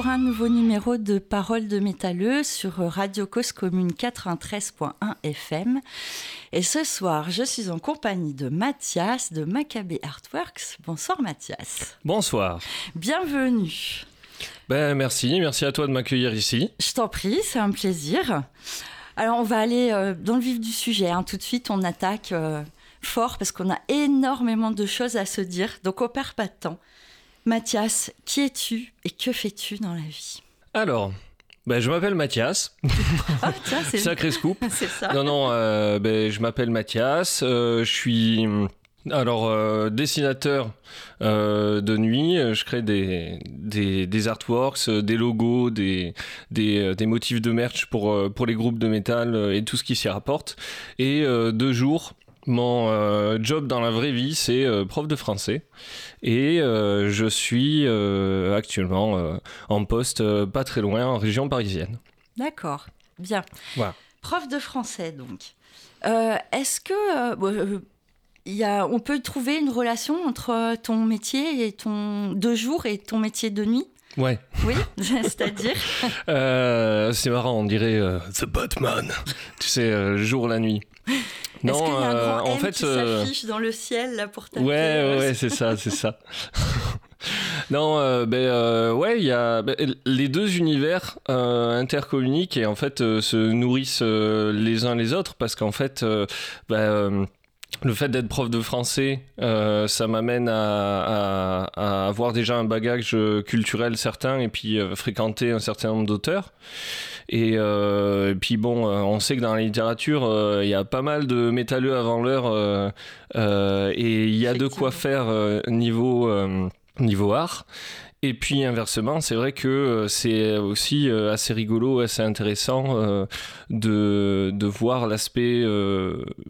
Pour un nouveau numéro de Paroles de métalleux sur Radio Cause Commune 93.1 FM. Et ce soir, je suis en compagnie de Mathias de Maccabé Artworks. Bonsoir Mathias. Bonsoir. Bienvenue. Ben merci, merci à toi de m'accueillir ici. Je t'en prie, c'est un plaisir. Alors on va aller euh, dans le vif du sujet. hein. Tout de suite, on attaque euh, fort parce qu'on a énormément de choses à se dire. Donc on perd pas de temps. Mathias, qui es-tu et que fais-tu dans la vie? Alors, ben, je m'appelle Mathias. Ah tiens, c'est Sacré scoop. c'est ça. Non, non, euh, ben, je m'appelle Mathias. euh, je suis alors euh, dessinateur euh, de nuit. Je crée des, des, des artworks, des logos, des, des, des motifs de merch pour, pour les groupes de métal et tout ce qui s'y rapporte. Et euh, de jour, mon euh, job dans la vraie vie, c'est euh, prof de français. Et euh, je suis actuellement en poste pas très loin, en région parisienne. D'accord, bien. Voilà. Prof de français, donc. Est-ce que y a, on peut trouver une relation entre ton métier et ton de jour et ton métier de nuit? Ouais. Oui, c'est-à-dire? C'est marrant, on dirait The Batman. tu sais, jour, la nuit. Est-ce qu'il y a un euh, grand en M fait, qui euh, s'affiche dans le ciel là pour taper ouais, euh, ouais, c'est ça, c'est ça. non, euh, ben euh, ouais, il y a ben, les deux univers euh, intercommuniquent et en fait se nourrissent les uns les autres parce qu'en fait, ben, le fait d'être prof de français, euh, ça m'amène à, à- à avoir déjà un bagage culturel certain et puis euh, fréquenter un certain nombre d'auteurs. Et, euh, et puis bon, euh, on sait que dans la littérature, euh, il y a pas mal de métalleux avant l'heure euh, et il y a de quoi faire niveau, niveau art. Et puis inversement, c'est vrai que euh, c'est aussi euh, assez rigolo, assez intéressant euh, de, de voir l'aspect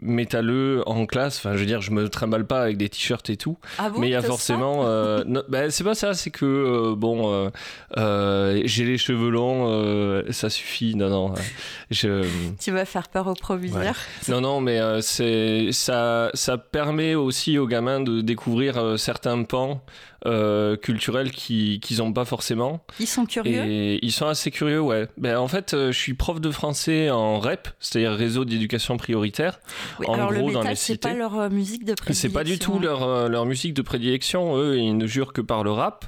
métalleux en classe. Enfin, je veux dire, je me trimballe pas avec des t-shirts et tout, Ah mais il y a forcément. euh, bah, c'est pas ça, c'est que euh, bon, euh, j'ai les cheveux longs, ça suffit. Non, non, je. Tu vas faire peur au proviseur. Non, non, mais c'est ça, ça permet aussi aux gamins de découvrir certains pans euh, culturels qui qu'ils ont pas forcément. Ils sont curieux? Et ils sont assez curieux, ouais. Ben en fait, euh, je suis prof de français en REP, c'est-à-dire réseau d'éducation prioritaire. Oui, en alors le gros, dans métal, les c'est cités. pas leur euh, musique de prédilection. C'est pas du tout leur, euh, leur musique de prédilection. Eux, ils ne jurent que par le rap.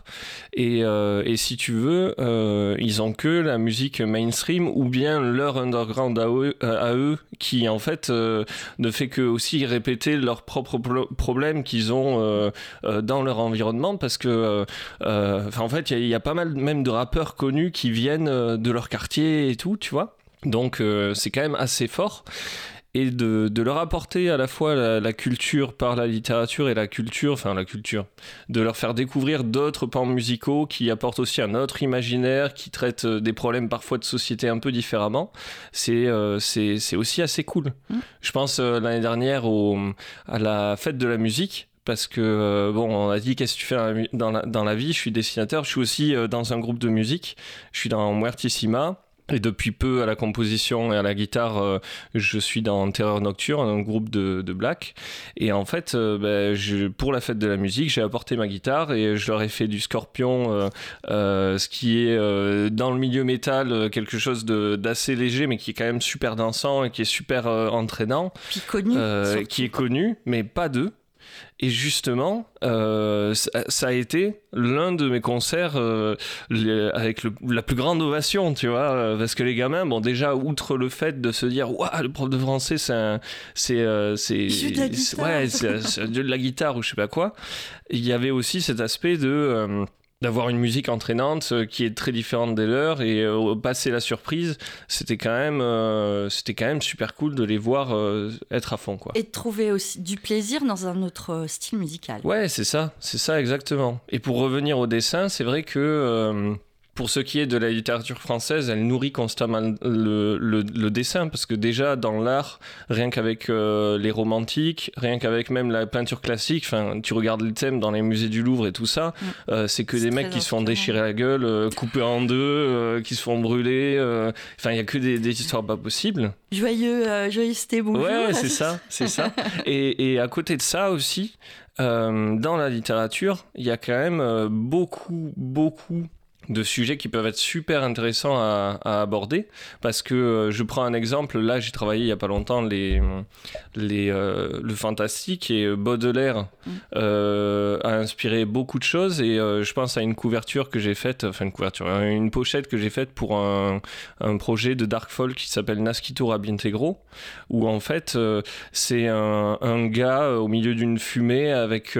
Et, euh, et si tu veux, euh, ils ont que la musique mainstream ou bien leur underground à eux, à eux qui en fait ne fait que aussi répéter leurs propres problèmes qu'ils ont dans leur environnement parce que, euh, euh, en fait, il y, a- il y a pas mal même de rappeurs connus qui viennent euh, de leur quartier et tout, tu vois. Donc c'est quand même assez fort et de, de leur apporter à la fois la, la culture par la littérature et la culture, enfin la culture, de leur faire découvrir d'autres pans musicaux qui apportent aussi un autre imaginaire, qui traitent des problèmes parfois de société un peu différemment, c'est euh, aussi assez cool. Mm. Je pense euh, l'année dernière au, à la fête de la musique. Parce que, euh, bon, on a dit qu'est-ce que tu fais dans la, dans la, vie, je suis dessinateur, je suis aussi euh, dans un groupe de musique, je suis dans Muertissima, et depuis peu à la composition et à la guitare, euh, je suis dans Terreur Nocturne, un groupe de, de black. Et en fait, ben, je, pour la fête de la musique, j'ai apporté ma guitare et je leur ai fait du scorpion, euh, euh, ce qui est euh, dans le milieu métal quelque chose d'assez léger, mais qui est quand même super dansant et qui est super entraînant, Puis connu. qui est connu, mais pas d'eux. Et justement, euh, ça, ça a été l'un de mes concerts euh, les- avec le- la plus grande ovation, tu vois, euh, parce que les gamins, bon déjà outre le fait de se dire, waouh, le prof de français, c'est un, c'est, euh, c'est, ouais, c'est de la guitare ou je sais pas quoi. Il y avait aussi cet aspect de euh, d'avoir une musique entraînante euh, qui est très différente des leurs et euh, passer la surprise, c'était quand même, euh, c'était quand même super cool de les voir euh, être à fond, quoi. Et de trouver aussi du plaisir dans un autre style musical. Ouais, c'est ça, c'est ça exactement. Et pour revenir au dessin, c'est vrai que pour ce qui est de la littérature française, elle nourrit constamment le, le, le dessin, parce que déjà dans l'art, rien qu'avec euh, les romantiques, rien qu'avec même la peinture classique, enfin, tu regardes les thèmes dans les musées du Louvre et tout ça, Mm. euh, c'est que des mecs qui se font déchirer la gueule, euh, couper en deux, qui se font brûler, enfin, il y a que des, des histoires pas possibles. Joyeux, joyeuseté, bonjour. Ouais, c'est ça, c'est ça. Et, et à côté de ça aussi, euh, dans la littérature, il y a quand même euh, beaucoup, beaucoup de sujets qui peuvent être super intéressants à, aborder. Parce que euh, je prends un exemple. Là j'ai travaillé il y a pas longtemps les, les euh, le fantastique et Baudelaire mm. euh, a inspiré beaucoup de choses. Et je pense à une couverture que j'ai faite enfin une couverture une pochette que j'ai faite pour un, un, projet de dark folk qui s'appelle Nasquito Rabintegro où en fait c'est un, un, gars au milieu d'une fumée avec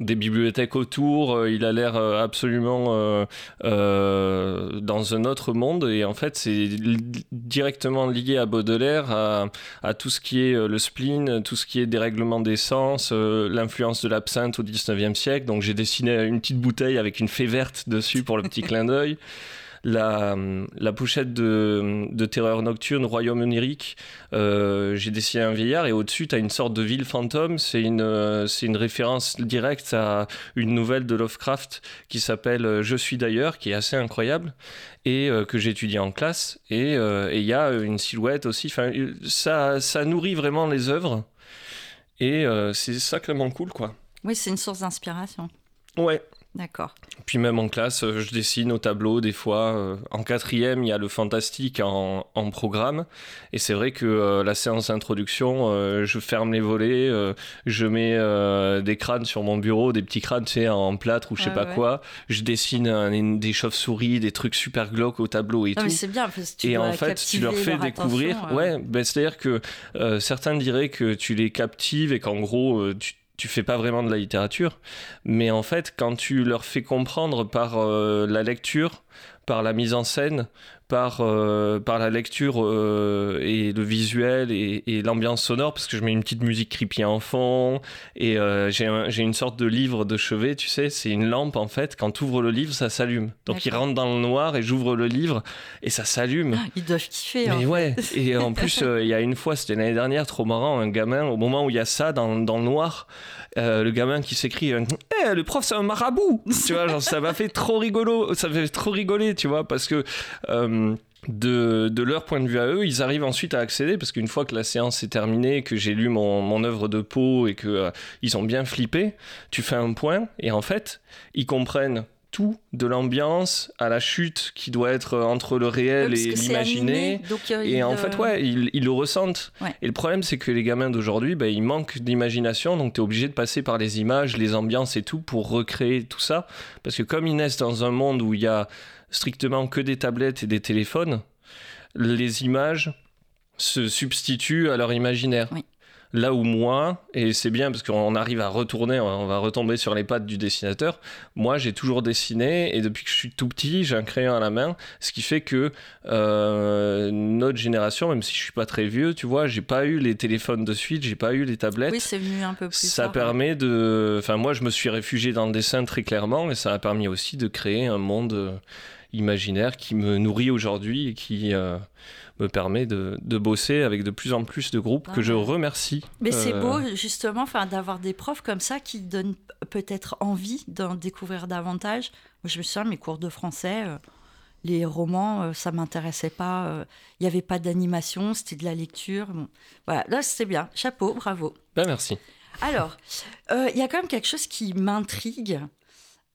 des bibliothèques autour, euh, il a l'air euh, absolument euh, dans un autre monde et en fait c'est directement lié à Baudelaire, à, tout ce qui est le spleen, tout ce qui est dérèglement d'essence, l'influence de l'absinthe au 19e siècle. Donc j'ai dessiné une petite bouteille avec une fée verte dessus pour le petit clin d'œil la, la pochette de, de, Terreur Nocturne, Royaume onirique, euh, j'ai dessiné un vieillard et au-dessus, tu as une sorte de ville fantôme. C'est une, euh, c'est une référence directe à une nouvelle de Lovecraft qui s'appelle euh, Je suis d'ailleurs, qui est assez incroyable et que j'ai étudié en classe. Et il y a une silhouette aussi. Enfin, ça, ça nourrit vraiment les œuvres et c'est sacrément cool, quoi. Oui, c'est une source d'inspiration. Ouais, D'accord. Puis même en classe, euh, je dessine au tableau des fois. Euh, en quatrième, il y a le fantastique en, en programme. Et c'est vrai que euh, la séance d'introduction, je ferme les volets, je mets des crânes sur mon bureau, des petits crânes, tu sais, en plâtre ou je sais pas quoi. Je dessine des chauves-souris, des trucs super glauques au tableau et tout. c'est bien parce que tu Et en fait, tu leur fais découvrir. Ouais, ben, c'est-à-dire que certains diraient que tu les captives et qu'en gros, tu tu fais pas vraiment de la littérature, mais en fait, quand tu leur fais comprendre par euh, la lecture, par la mise en scène, par, euh, par la lecture euh, et le visuel et, l'ambiance sonore, parce que je mets une petite musique creepy en fond, et euh, j'ai une sorte de livre de chevet, tu sais, c'est une lampe en fait, quand tu ouvres le livre, ça s'allume. Donc il rentre dans le noir et j'ouvre le livre et ça s'allume. Ils doivent kiffer. Mais ouais, et en plus, il y a une fois, c'était l'année dernière, trop marrant, un gamin, au moment où il y a ça dans, dans le noir, le gamin qui s'écrit Eh, le prof c'est un marabout tu vois genre, ça m'a fait trop rigolo ça m'a fait trop rigoler tu vois parce que de, de, leur point de vue à eux, ils arrivent ensuite à accéder parce qu'une fois que la séance est terminée, que j'ai lu mon, mon, œuvre de peau et que euh, ils ont bien flippé, tu fais un point et en fait, ils comprennent tout, de l'ambiance à la chute qui doit être entre le réel et l'imaginé. Euh, et en fait, ouais, ils, ils le ressentent. Et le problème, c'est que les gamins d'aujourd'hui, bah, ils manquent d'imagination, donc tu es obligé de passer par les images, les ambiances et tout pour recréer tout ça. Parce que comme ils naissent dans un monde où il y a strictement que des tablettes et des téléphones, les images se substituent à leur imaginaire. Là où moi, et c'est bien parce qu'on arrive à retourner, on va retomber sur les pattes du dessinateur, moi j'ai toujours dessiné et depuis que je suis tout petit, j'ai un crayon à la main, ce qui fait que euh, notre génération, même si je suis pas très vieux, tu vois, j'ai pas eu les téléphones de suite, j'ai pas eu les tablettes. Oui, c'est venu un peu plus. Ça permet de. Enfin, moi je me suis réfugié dans le dessin très clairement et ça a permis aussi de créer un monde imaginaire qui me nourrit aujourd'hui et qui euh, me permet de, de, bosser avec de plus en plus de groupes que je remercie. Mais c'est euh, beau justement d'avoir des profs comme ça qui donnent peut-être envie d'en découvrir davantage. Moi, je me souviens, mes cours de français, euh, les romans, ça m'intéressait pas. Il n'y avait pas d'animation, c'était de la lecture. Voilà, là c'était bien. Chapeau, bravo. Ben, merci. Alors, il y a quand même quelque chose qui m'intrigue.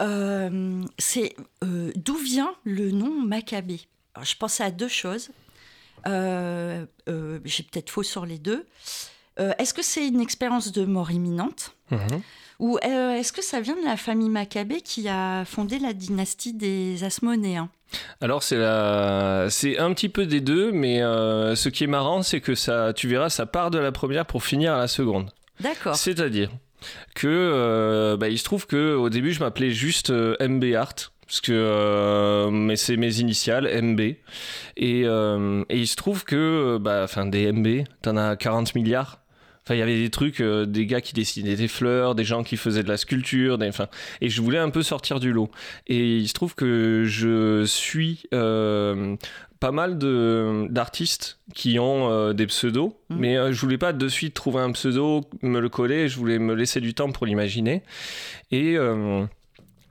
Euh, c'est euh, d'où vient le nom Maccabée Je pensais à deux choses. Euh, j'ai peut-être faux sur les deux. est-ce que c'est une expérience de mort imminente? Mhm. Ou est-ce que ça vient de la famille Maccabée qui a fondé la dynastie des Asmonéens? Alors c'est la... c'est un petit peu des deux, mais ce qui est marrant, c'est que ça, tu verras, ça part de la première pour finir à la seconde. D'accord. C'est-à-dire, que euh, bah, il se trouve que au début je m'appelais juste euh, MB Art parce que euh, mais c'est mes initiales MB et, et il se trouve que bah enfin des MB t'en as 40 milliards Enfin, il y avait des trucs, des gars qui dessinaient des fleurs, des gens qui faisaient de la sculpture, des, enfin, et je voulais un peu sortir du lot. Et il se trouve que je suis pas mal d'artistes qui ont euh, des pseudos, mmh. mais euh, je voulais pas de suite trouver un pseudo, me le coller, je voulais me laisser du temps pour l'imaginer. Et euh,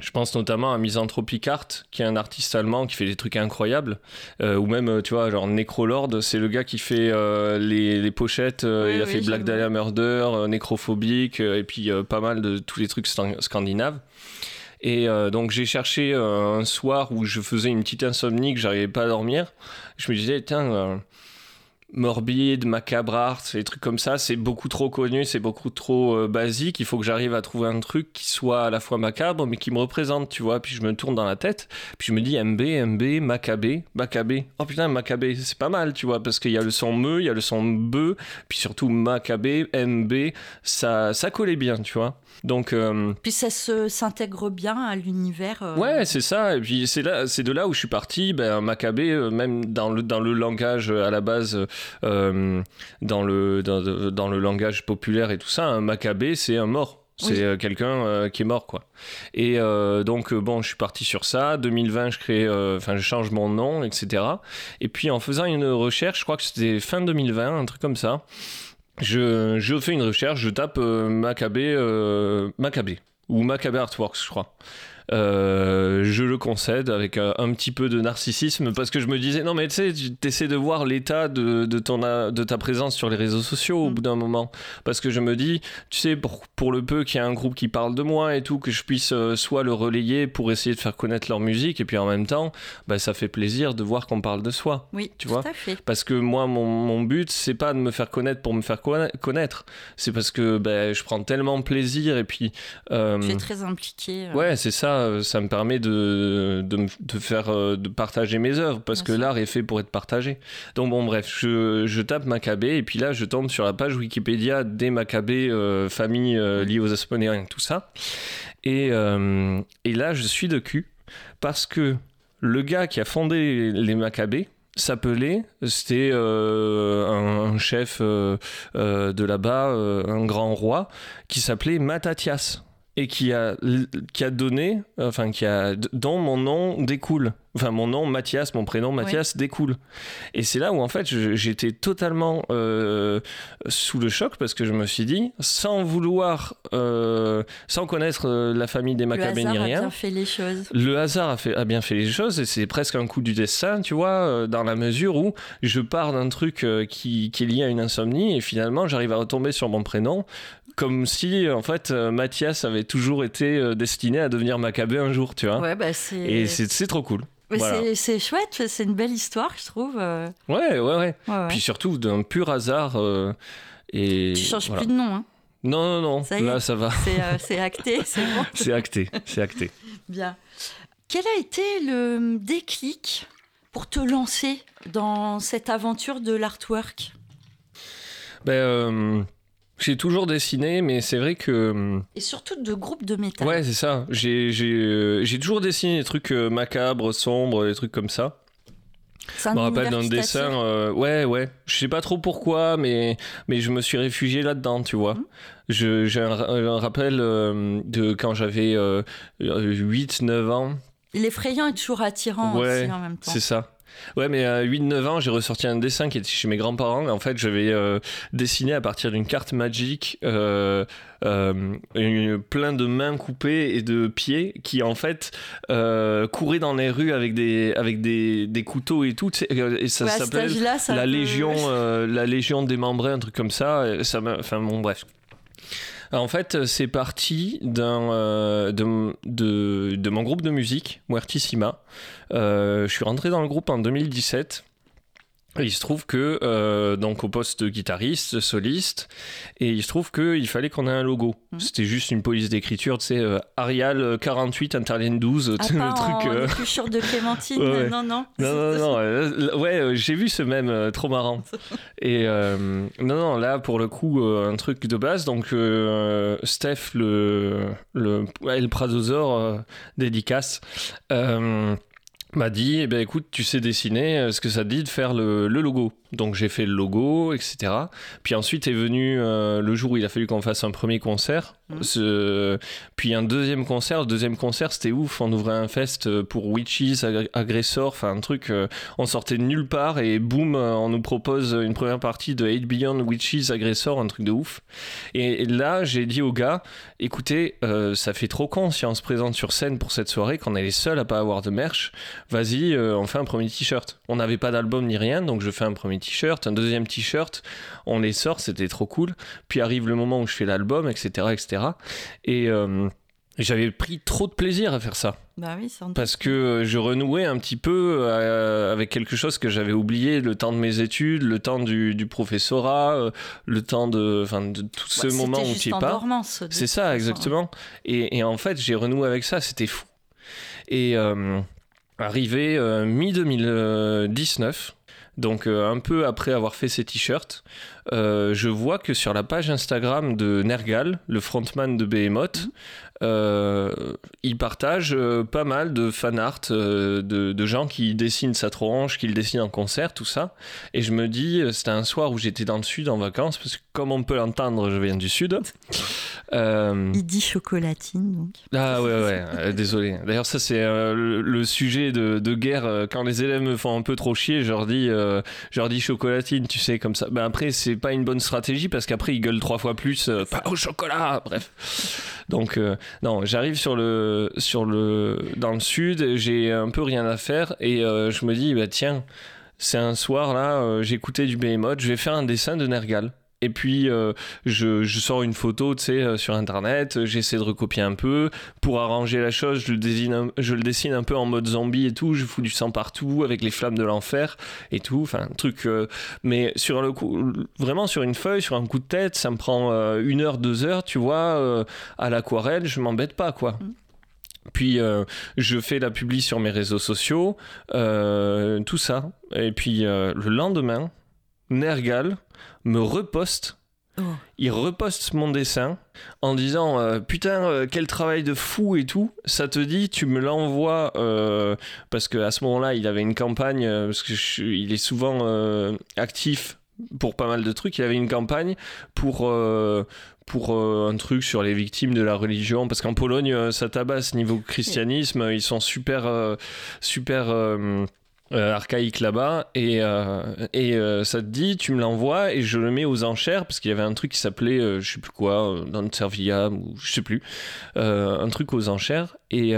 je pense notamment à Misanthropic Art, qui est un artiste allemand qui fait des trucs incroyables. ou même, tu vois, genre Necrolord, c'est le gars qui fait les, les, pochettes. il a fait Black Dahlia Murder, Nécrophobique, et puis pas mal de tous les trucs scandinaves. Et donc j'ai cherché un soir où je faisais une petite insomnie, que j'arrivais pas à dormir. Je me disais, tiens morbide, macabre art, des trucs comme ça, c'est beaucoup trop connu, c'est beaucoup trop euh, basique. Il faut que j'arrive à trouver un truc qui soit à la fois macabre, mais qui me représente, tu vois. Puis je me tourne dans la tête, puis je me dis MB, MB, Macabé, Macabé. Oh putain, Macabé, c'est pas mal, tu vois, parce qu'il y a le son me, il y a le son be, puis surtout Macabé, MB, ça, ça collait bien, tu vois. Donc, euh, Puis ça se, s'intègre bien à l'univers. Euh. Ouais, c'est ça. Et puis c'est, là, c'est de là où je suis parti. Ben, même dans le, dans le langage à la base, dans, le, dans, dans, le langage populaire et tout ça, un Maccabée, c'est un mort. C'est quelqu'un qui est mort, quoi. Et donc, bon, je suis parti sur ça. 2020, je crée, enfin, je change mon nom, etc. Et puis, en faisant une recherche, je crois que c'était fin 2020, un truc comme ça. Je, je, fais une recherche, je tape euh, Maccabé, euh, Maccabé, ou Maccabé Artworks, je crois. Euh, je le concède avec un, petit peu de narcissisme parce que je me disais non mais tu sais tu essaies de voir l'état de, de, ton, de ta présence sur les réseaux sociaux au mm. bout d'un moment. Parce que je me dis tu sais pour, pour le peu qu'il y a un groupe qui parle de moi et tout que je puisse euh, soit le relayer pour essayer de faire connaître leur musique et puis en même temps bah, ça fait plaisir de voir qu'on parle de soi oui tu tout vois à fait. parce que moi mon, mon but c'est pas de me faire connaître pour me faire connaître. C'est parce que bah, je prends tellement plaisir et puis euh, tu es très impliqué ouais c'est ça euh, ça, me permet de, de, faire, euh, de partager mes œuvres, parce que l'art est fait pour être partagé. Donc bon, bref, je, je tape Maccabée, et puis là, je tombe sur la page Wikipédia des Maccabées, euh, famille liée aux Asponiens, tout ça. Et, et là, je suis de cul, parce que le gars qui a fondé les Maccabées, s'appelait, c'était un, chef de là-bas, un grand roi, qui s'appelait Matatias et qui a, qui a donné, enfin, qui a, dont mon nom découle. Enfin, mon nom, Mathias, mon prénom, Mathias, découle. Et c'est là où, en fait, j'étais totalement euh, sous le choc parce que je me suis dit, sans vouloir, euh, sans connaître euh, la famille des Maccabées ni rien. Le hasard a bien fait les choses. Le hasard a, fait, a bien fait les choses et c'est presque un coup du destin, tu vois, dans la mesure où je pars d'un truc qui, qui est lié à une insomnie et finalement, j'arrive à retomber sur mon prénom comme si en fait Mathias avait toujours été destiné à devenir Maccabée un jour, tu vois. Ouais, bah et c'est trop cool. C'est chouette, c'est une belle histoire, je trouve. Euh. Ouais, ouais, ouais, Puis surtout d'un pur hasard. Euh, et tu changes plus de nom, hein Non, non, non. Ça Là, ça va. C'est euh, acté, c'est bon. c'est acté, c'est acté. Bien. Quel a été le déclic pour te lancer dans cette aventure de l'artwork? Ben. J'ai toujours dessiné, mais c'est vrai que. Hum, Et surtout de groupes de métal. Ouais, c'est ça. J'ai, j'ai, j'ai toujours dessiné des trucs euh, macabres, sombres, des trucs comme ça. Je me rappelle d'un dessin. Euh, ouais, ouais. Je sais pas trop pourquoi, mais, mais je me suis réfugié là-dedans, tu vois. Je, j'ai un, rappel euh, de quand j'avais 8-9 ans. L'effrayant est toujours attirant aussi en même temps. C'est ça. Ouais, mais à 8-9 ans, j'ai ressorti un dessin qui était chez mes grands-parents. En fait, je vais euh, dessiner à partir d'une carte magique euh, euh, plein de mains coupées et de pieds qui, en fait, couraient dans les rues avec des, avec des, des couteaux et tout. Et ça s'appelle la, Légion, la Légion démembrée, un truc comme ça. ça enfin, bon, bref. En fait, c'est parti d'un, euh, de, mon groupe de musique, Muertissima. Euh, je suis rentré dans le groupe en 2017 il se trouve que, euh, donc au poste de guitariste, soliste, et il se trouve qu'il fallait qu'on ait un logo. Mhm. C'était juste une police d'écriture, tu sais, euh, Arial 48, Interligne 12, ah, le truc. Euh... sûr de Clémentine, non, non. Non, non, non, euh, ouais, j'ai vu ce même, trop marrant. Et non, non, là, pour le coup, un truc de base, donc Steph, le, le, El Pradosaur, dédicace m'a dit, eh ben, écoute, tu sais dessiner, est-ce que ça te dit de faire le, le logo donc j'ai fait le logo, etc. Puis ensuite est venu euh, le jour où il a fallu qu'on fasse un premier concert. Mmh. Puis un deuxième concert. Le deuxième concert, c'était ouf. On ouvrait un fest pour Witches, Aggressor, enfin un truc. Euh, on sortait de nulle part et boum, euh, on nous propose une première partie de 8 Billion Witches, Aggressor, un truc de ouf. Et, là, j'ai dit au gars, écoutez, ça fait trop con si on se présente sur scène pour cette soirée, qu'on est les seuls à pas avoir de merch. Vas-y, on fait un premier t-shirt. On n'avait pas d'album ni rien, donc je fais un premier t-shirt, un deuxième t-shirt, on les sort, c'était trop cool. Puis arrive le moment où je fais l'album, etc., etc. Et euh, j'avais pris trop de plaisir à faire ça. Bah oui. Parce que je renouais un petit peu euh, avec quelque chose que j'avais oublié, le temps de mes études, le temps du, du professorat, euh, le temps de, de tout ce moment où tu es pas. C'est ça, exactement. Et, et en fait, j'ai renoué avec ça, c'était fou. Et euh, arrivé euh, mi-2019, donc euh, un peu après avoir fait ces t-shirts, euh, je vois que sur la page Instagram de Nergal, le frontman de Behemoth, Mhm. Il partage euh, pas mal de fan art euh, de, de gens qui dessinent sa tronche, qui le dessinent en concert, tout ça. Et je me dis, euh, c'était un soir où j'étais dans le sud en vacances, parce que comme on peut l'entendre, je viens du sud. Euh, Il dit chocolatine, donc. ah ouais, ouais, euh, désolé. D'ailleurs, ça, c'est euh, le, le sujet de, de guerre. euh, Quand les élèves me font un peu trop chier, je leur dis, euh, je leur dis chocolatine, tu sais, comme ça. Ben après, c'est pas une bonne stratégie parce qu'après, ils gueulent trois fois plus, euh, pas au chocolat, bref. Donc, euh, non, j'arrive sur le, sur le, dans le sud, j'ai un peu rien à faire et euh, je me dis, bah tiens, c'est un soir là, euh, j'écoutais du Behemoth, je vais faire un dessin de Nergal. Et puis euh, je, je sors une photo, tu sais, euh, sur internet, euh, j'essaie de recopier un peu. Pour arranger la chose, je le, dessine un, je le dessine un peu en mode zombie et tout, je fous du sang partout avec les flammes de l'enfer et tout, enfin un truc. euh, mais sur le coup, vraiment sur une feuille, sur un coup de tête, ça me prend une heure, deux heures, tu vois, à l'aquarelle, je m'embête pas quoi. Mm. Puis euh, je fais la publi sur mes réseaux sociaux, euh, tout ça. Et puis euh, le lendemain, Nergal me reposte. Oh. il reposte mon dessin en disant euh, putain euh, quel travail de fou et tout. Ça te dit tu me l'envoies euh, parce que à ce moment-là il avait une campagne parce que je- il est souvent actif pour pas mal de trucs. Il avait une campagne pour pour un truc sur les victimes de la religion. Parce qu'en Pologne ça tabasse niveau christianisme. Ils sont super super euh, archaïque là-bas et, euh, et euh, ça te dit tu me l'envoies et je le mets aux enchères parce qu'il y avait un truc qui s'appelait je sais plus quoi dans le Serviam ou je sais plus un truc aux enchères et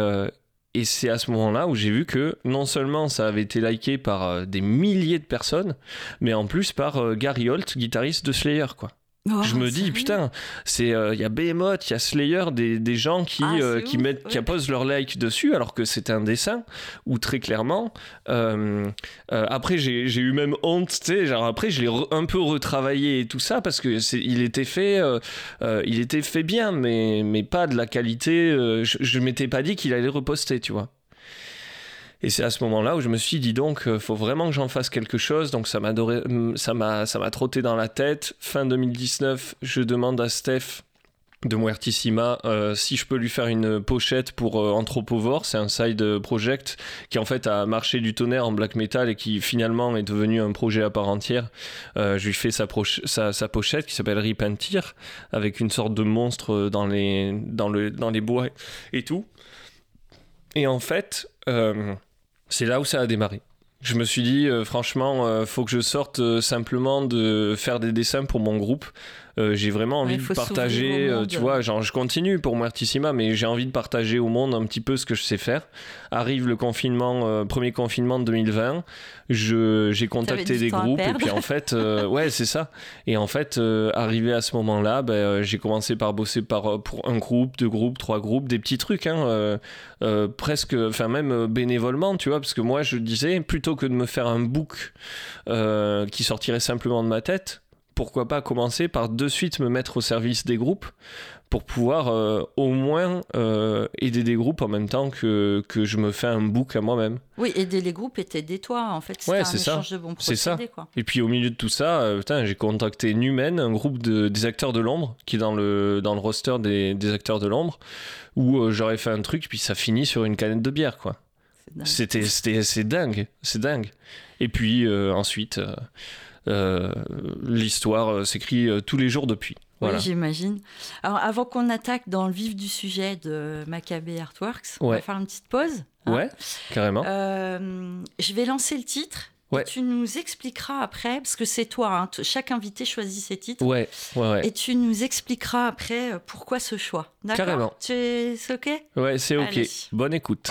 et c'est à ce moment-là où j'ai vu que non seulement ça avait été liké par des milliers de personnes, mais en plus par Gary Holt, guitariste de Slayer, quoi. Oh, je me dis putain, c'est euh, il y a Behemoth, il y a Slayer, des, des gens qui Ah, euh, c'est qui ouf, mettent qui apposent leur like dessus alors que c'était un dessin ou très clairement euh, euh, après j'ai eu même honte, tu sais, genre après je l'ai un peu retravaillé et tout ça parce que c'est il était fait euh, euh, il était fait bien mais mais pas de la qualité euh, je, je m'étais pas dit qu'il allait reposter, tu vois. Et c'est à ce moment-là où je me suis dit donc, euh, faut vraiment que j'en fasse quelque chose. Donc ça m'a hum, ça m'a, trotté dans la tête. Fin 2019, je demande à Steph de Muertissima euh, si je peux lui faire une pochette pour euh, Anthropovore. C'est un side project qui en fait a marché du tonnerre en black metal et qui finalement est devenu un projet à part entière. Euh, je lui fais sa, pochette qui s'appelle Repentir avec une sorte de monstre dans les, dans le, dans les bois et tout. Et en fait, euh, c'est là où ça a démarré. Je me suis dit, euh, franchement, euh, faut que je sorte euh, simplement de faire des dessins pour mon groupe. Euh, j'ai vraiment envie Ouais, de partager, euh, monde. tu vois, genre je continue pour Muertissima, mais j'ai envie de partager au monde un petit peu ce que je sais faire. Arrive le confinement, euh, premier confinement de 2020, je, j'ai contacté des groupes et puis en fait, euh, ouais, c'est ça. Et en fait, arrivé à ce moment-là, euh, j'ai commencé par bosser par, pour un groupe, deux groupes, trois groupes, des petits trucs, hein, presque, enfin même bénévolement, tu vois, parce que moi je disais, plutôt que de me faire un book qui sortirait simplement de ma tête, pourquoi pas commencer par de suite me mettre au service des groupes pour pouvoir euh, au moins euh, aider des groupes en même temps que, que je me fais un book à moi-même. Oui, aider les groupes et t'aider toi, en fait. C'était Ouais, un c'est ça. échange de bons C'est ça. quoi. Et puis au milieu de tout ça, euh, j'ai contacté Numen, un groupe de, des acteurs de l'ombre, qui est dans le, dans le roster des, des acteurs de l'ombre, où j'aurais fait un truc, puis ça finit sur une canette de bière, quoi. C'est dingue. C'était, c'est dingue, c'est dingue. Et puis ensuite, l'histoire euh, s'écrit euh, tous les jours depuis. Voilà. Oui, j'imagine. Alors, avant qu'on attaque dans le vif du sujet de Maccabée Artworks, on va faire une petite pause. hein. ouais, carrément. Euh, je vais lancer le titre. Ouais. Et tu nous expliqueras après, parce que c'est toi, hein, chaque invité choisit ses titres. Ouais, ouais, ouais. Et tu nous expliqueras après euh, pourquoi ce choix. D'accord Carrément. C'est OK? Ouais, c'est ok. Allez. Bonne écoute.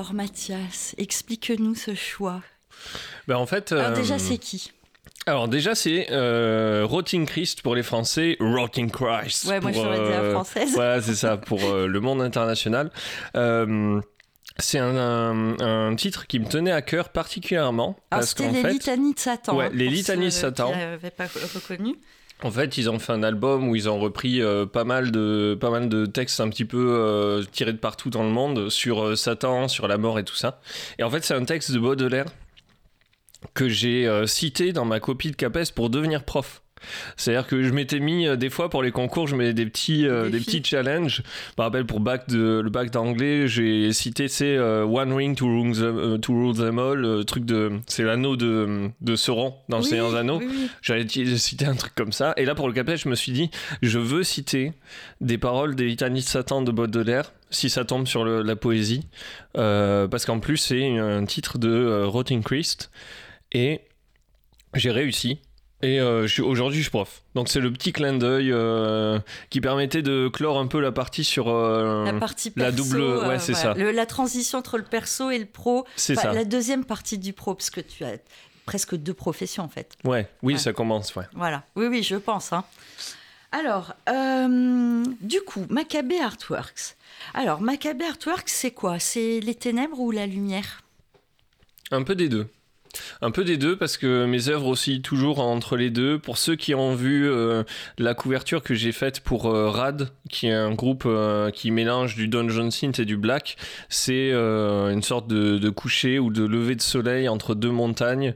Alors Mathias, explique-nous ce choix. Ben, en fait, Alors déjà, euh, c'est qui alors déjà c'est euh, Rotting Christ pour les Français, Rotting Christ. Ouais, moi pour, j'aurais dit la euh, française. Voilà, c'est ça, pour euh, le monde international. Euh, c'est un, un- un titre qui me tenait à cœur particulièrement Alors parce qu'en les fait, litanies de Satan. Ouais, hein, les pour litanies de Satan. N'avaient pas reconnu. En fait, ils ont fait un album où ils ont repris euh, pas mal de pas mal de textes un petit peu euh, tirés de partout dans le monde sur euh, Satan, sur la mort et tout ça. Et en fait, c'est un texte de Baudelaire que j'ai cité dans ma copie de CAPES pour devenir prof. C'est-à-dire que je m'étais mis euh, des fois pour les concours, je mets des petits, euh, des petits challenges. Je me rappelle pour bac de, le bac d'anglais, j'ai cité c'est euh, One Ring to Rule them, to rule them all, truc de c'est l'anneau de, de Sauron dans le Oui, Seigneur des Anneaux. oui, oui. J'allais t- citer un truc comme ça. Et là, pour le capet, je me suis dit, je veux citer des paroles des litanies de Satan de Baudelaire, si ça tombe sur le- la poésie. Parce qu'en plus, c'est un titre de Rotting Christ. Et j'ai réussi. Et euh, aujourd'hui, je suis prof. Donc, c'est le petit clin d'œil euh, qui permettait de clore un peu la partie sur. euh, La partie la perso, double- ouais, c'est voilà. ça. Le- la transition entre le perso et le pro. c'est Enfin, ça. La deuxième partie du pro, parce que tu as presque deux professions en fait. Ouais, oui, Ouais. ça commence, ouais. Voilà. Oui, oui, je pense. hein. Alors, du coup, Maccabée Artworks. Alors, Maccabée Artworks, c'est quoi? C'est les ténèbres ou la lumière? Un peu des deux. Un peu des deux parce que mes œuvres aussi toujours entre les deux. Pour ceux qui ont vu euh, la couverture que j'ai faite pour euh, Rad, qui est un groupe euh, qui mélange du dungeon synth et du black, c'est une sorte de, de coucher ou de lever de soleil entre deux montagnes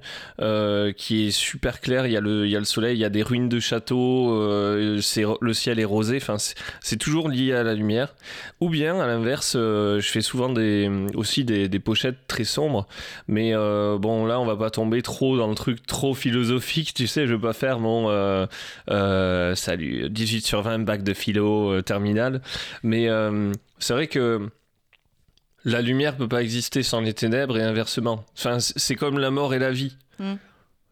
qui est super clair. Il y, a le, il y a le soleil, il y a des ruines de châteaux, le ciel est rosé. Enfin, c'est, toujours lié à la lumière. Ou bien à l'inverse, je fais souvent des, aussi des, des pochettes très sombres. Mais bon, là, on va pas tomber trop dans le truc trop philosophique, tu sais. Je veux pas faire mon euh, euh, salut 18 sur 20 bac de philo euh, terminal. Mais c'est vrai que la lumière peut pas exister sans les ténèbres et inversement. Enfin, c'est comme la mort et la vie. Mm.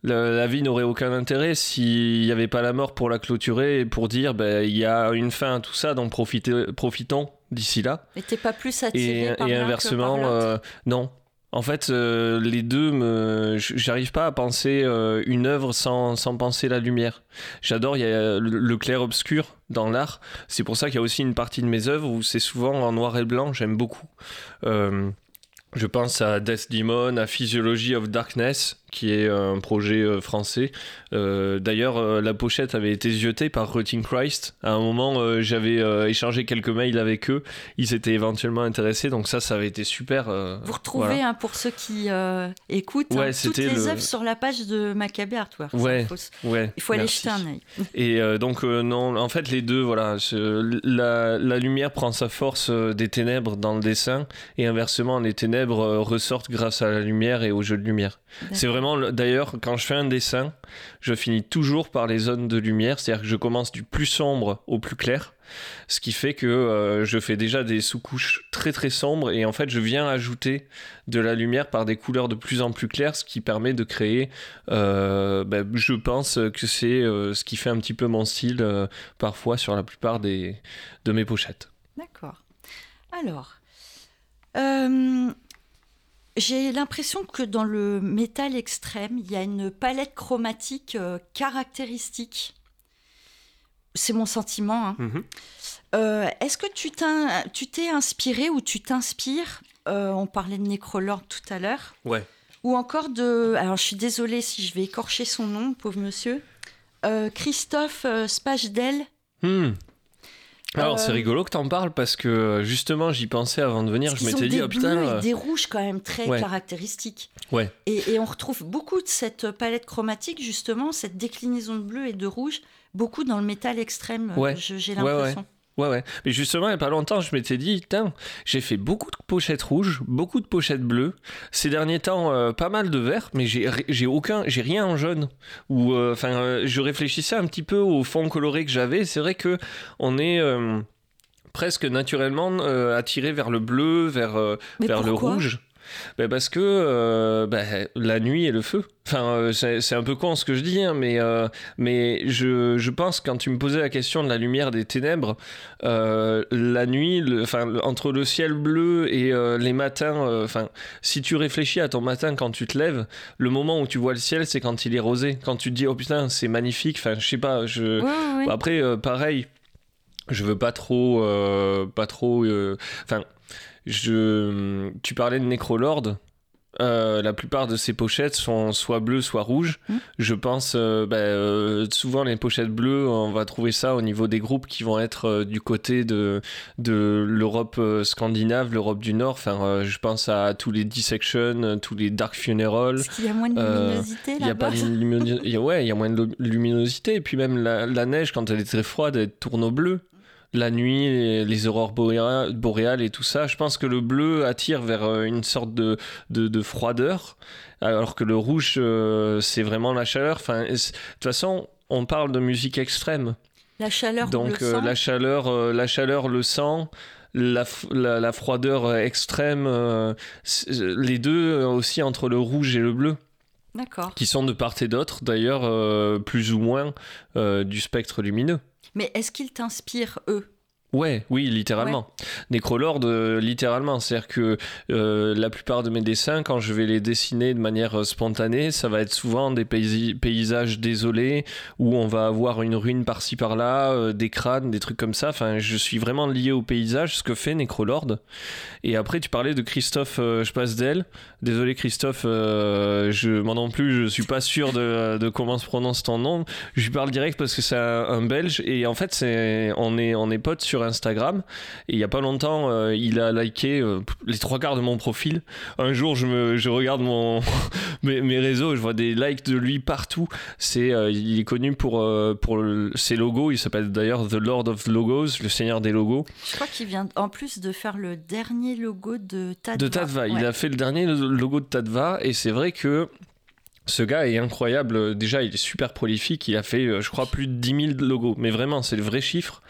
La, la vie n'aurait aucun intérêt s'il n'y avait pas la mort pour la clôturer et pour dire ben, il y a une fin à tout ça, donc profitons d'ici là. Et t'es pas plus attiré Et, par et que inversement, par euh, non. En fait, euh, les deux, me... j'arrive pas à penser euh, une œuvre sans, sans penser la lumière. J'adore, il y a le, le clair-obscur dans l'art. C'est pour ça qu'il y a aussi une partie de mes œuvres où c'est souvent en noir et blanc, j'aime beaucoup. Euh, je pense à Death Demon, à Physiology of Darkness, qui est un projet euh, français. Euh, D'ailleurs, euh, la pochette avait été ziottée par Rotting Christ. À un moment, j'avais échangé quelques mails avec eux. Ils s'étaient éventuellement intéressés, donc ça, ça avait été super. Vous retrouvez, voilà. hein, pour ceux qui écoutent, hein, toutes les le- œuvres sur la page de Maccabée Artworks. Ouais, Il faut, Ouais, il faut aller jeter un œil. Et donc, non, en fait, les deux, voilà. la, la lumière prend sa force des ténèbres dans le dessin, et inversement, les ténèbres ressortent grâce à la lumière et au jeu de lumière. C'est vraiment, le- d'ailleurs, quand je fais un dessin, je finis toujours par les zones de lumière, c'est-à-dire que je commence du plus sombre au plus clair, ce qui fait que euh, je fais déjà des sous-couches très très sombres, et en fait, je viens ajouter de la lumière par des couleurs de plus en plus claires, ce qui permet de créer, euh, ben, je pense que c'est euh, ce qui fait un petit peu mon style, parfois, sur la plupart des, de mes pochettes. D'accord. Alors, j'ai l'impression que dans le métal extrême, il y a une palette chromatique euh, caractéristique. C'est mon sentiment. hein. Euh, Est-ce que tu t'es inspiré ou tu t'inspires euh, On parlait de Necrolord tout à l'heure. Ouais. Ou encore de. Alors, je suis désolée si je vais écorcher son nom, pauvre monsieur. Christophe Spachdel. Hmm. Alors Euh, c'est rigolo que t'en parles parce que euh, justement j'y pensais avant de venir, je m'étais dit des oh putain bleus euh, et des rouges quand même très Ouais. caractéristiques. ouais Et, et on retrouve beaucoup de cette palette chromatique, justement, cette déclinaison de bleu et de rouge, beaucoup dans le métal extrême, euh, Ouais. j'ai l'impression. Ouais ouais. Mais justement il y a pas longtemps je m'étais dit putain j'ai fait beaucoup de pochettes rouges beaucoup de pochettes bleues. Ces derniers temps euh, pas mal de verts mais j'ai aucun j'ai rien en jaune. Ou euh, enfin euh, je réfléchissais un petit peu au fond coloré que j'avais. C'est vrai que on est euh, presque naturellement attiré vers le bleu vers vers le rouge Ben parce que euh, ben, la nuit et le feu. Enfin, euh, c'est un peu con ce que je dis, hein, mais, euh, mais je, je pense quand tu me posais la question de la lumière des ténèbres, euh, la nuit, le- enfin, entre le ciel bleu et euh, les matins, enfin, si tu réfléchis à ton matin quand tu te lèves, le moment où tu vois le ciel, c'est quand il est rosé. Quand tu te dis, oh putain, c'est magnifique, enfin, je sais pas, je... Après, pareil, je veux pas trop, pas trop. Enfin, je. Tu parlais de Necrolord. Euh, la plupart de ces pochettes sont soit bleues, soit rouges. Mm. Je pense, euh, bah, euh, souvent les pochettes bleues, on va trouver ça au niveau des groupes qui vont être du côté de, de l'Europe scandinave, l'Europe du Nord. Enfin, je pense à tous les Dissection, tous les Dark Funeral. Qu'il y a moins de luminosité Il y a pas là-bas de lumino- il y a- ouais, il y a moins de lu- luminosité. Et puis même la, la neige, quand elle est très froide, elle tourne au bleu. La nuit, les, les aurores boréa- boréales et tout ça, je pense que le bleu attire vers euh, une sorte de, de, de froideur, alors que le rouge, euh, c'est vraiment la chaleur. Enfin, de toute façon, on parle de musique extrême. La chaleur Donc le euh, sang la chaleur, euh, la chaleur, le sang, la, la, la froideur extrême, les deux aussi entre le rouge et le bleu D'accord. qui sont de part et d'autre d'ailleurs plus ou moins du spectre lumineux. Mais est-ce qu'ils t'inspirent, eux? Ouais, oui, littéralement. Necrolord, euh, littéralement. C'est-à-dire que euh, la plupart de mes dessins, quand je vais les dessiner de manière euh, spontanée, ça va être souvent des paysages désolés où on va avoir une ruine par-ci par-là, euh, des crânes, des trucs comme ça. Enfin, je suis vraiment lié au paysage, ce que fait Necrolord. Et après, tu parlais de Christophe Je passe d'elle. Désolé, Christophe, je moi non plus, je suis pas sûr de, de comment se prononce ton nom. Je lui parle direct parce que c'est un, un Belge et en fait, c'est on est on est potes sur Instagram. Et il y a pas longtemps, euh, il a liké euh, les trois quarts de mon profil. Un jour, je me je regarde mon mes, mes réseaux, je vois des likes de lui partout. C'est euh, il est connu pour pour ses logos. Il s'appelle d'ailleurs The Lord of Logos, le Seigneur des logos. Je crois qu'il vient en plus de faire le dernier logo de Tadva. De Tadva. Il a fait le dernier logo de Tadva et c'est vrai que ce gars est incroyable. Déjà, il est super prolifique. Il a fait, euh, je crois, plus de 10 000 logos. Mais vraiment, c'est le vrai chiffre.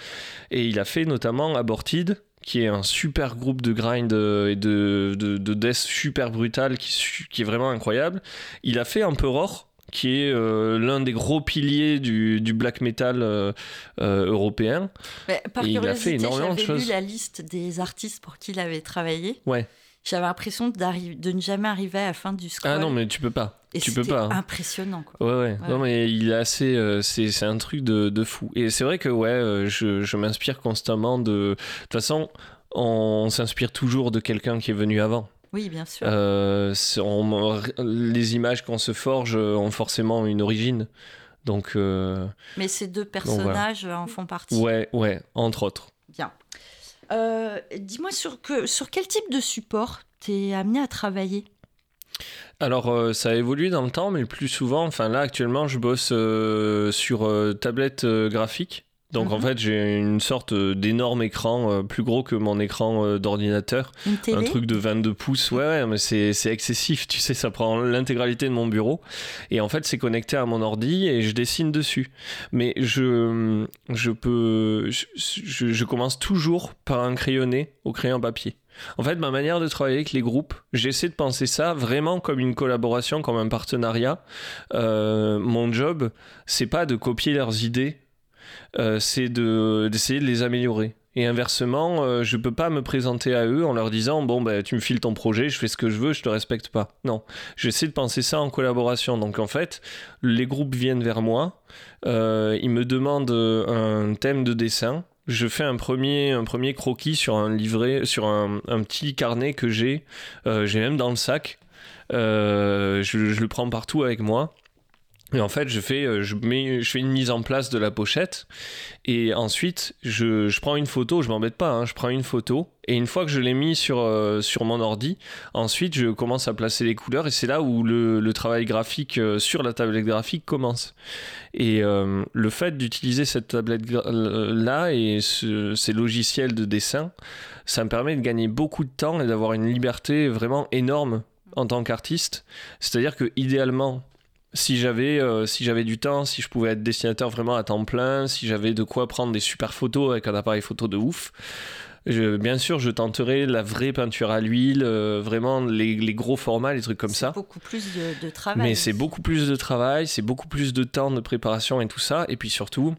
Et il a fait notamment Aborted, qui est un super groupe de grind euh, et de, de, de death super brutal, qui, est vraiment incroyable. Il a fait Emperor, qui est euh, l'un des gros piliers du, du black metal euh, euh, européen. Mais par Et il a fait énormément de j'avais lu la liste des artistes pour qui il avait travaillé. Ouais. J'avais l'impression de ne jamais arriver à la fin du scroll. Ah non, mais tu peux pas. Et tu peux pas. hein. impressionnant, quoi. Ouais, ouais. Ouais. Non, mais il est assez. euh, c'est, un truc de, de fou. Et c'est vrai que, ouais, euh, je, je m'inspire constamment de. De toute façon, on, s'inspire toujours de quelqu'un qui est venu avant. Oui, bien sûr. Euh, on- les images qu'on se forge ont forcément une origine. Donc, euh, Mais ces deux personnages en font partie. ouais, ouais, entre autres. Bien. Euh, Dis-moi sur, que, sur quel type de support t'es amené à travailler? Alors, euh, ça a évolué dans le temps, mais plus souvent, enfin là, actuellement, je bosse euh, sur tablette graphique. Donc, en Mhm. fait, j'ai une sorte euh, d'énorme écran, euh, plus gros que mon écran euh, d'ordinateur. Un truc de 22 pouces, ouais, ouais, mais c'est c'est excessif, tu sais, ça prend l'intégralité de mon bureau. Et en fait, c'est connecté à mon ordi et je dessine dessus. Mais je, je peux. Je, je- je commence toujours par un crayonné au crayon papier. En fait, ma manière de travailler avec les groupes, j'essaie de penser ça vraiment comme une collaboration, comme un partenariat. Euh, mon job, c'est pas de copier leurs idées, euh, c'est de- d'essayer de les améliorer. Et inversement, euh, je peux pas me présenter à eux en leur disant bon ben tu me files ton projet, je fais ce que je veux, je te respecte pas. Non, j'essaie de penser ça en collaboration. Donc en fait, les groupes viennent vers moi, euh, ils me demandent un thème de dessin. Je fais un premier, un premier croquis sur un livret, sur un, un petit carnet que j'ai. Euh, j'ai même dans le sac. Euh, je le prends partout avec moi. Et en fait, je fais, euh, je, mets, je fais une mise en place de la pochette. Et ensuite, je, je prends une photo, je m'embête pas, hein, je prends une photo. Et une fois que je l'ai mis sur, euh, sur mon ordi, ensuite, je commence à placer les couleurs. Et c'est là où le, travail graphique euh, sur la tablette graphique commence. Et le fait d'utiliser cette tablette-là et ce- ces logiciels de dessin, ça me permet de gagner beaucoup de temps et d'avoir une liberté vraiment énorme en tant qu'artiste. C'est-à-dire que idéalement, si j'avais euh, si j'avais du temps, si je pouvais être dessinateur vraiment à temps plein, si j'avais de quoi prendre des super photos avec un appareil photo de ouf, Je- bien sûr, je tenterai la vraie peinture à l'huile, euh, vraiment les, les gros formats, les trucs comme C'est ça. beaucoup plus de, de travail. Mais c'est beaucoup plus de travail, c'est beaucoup plus de temps de préparation et tout ça. Et puis surtout,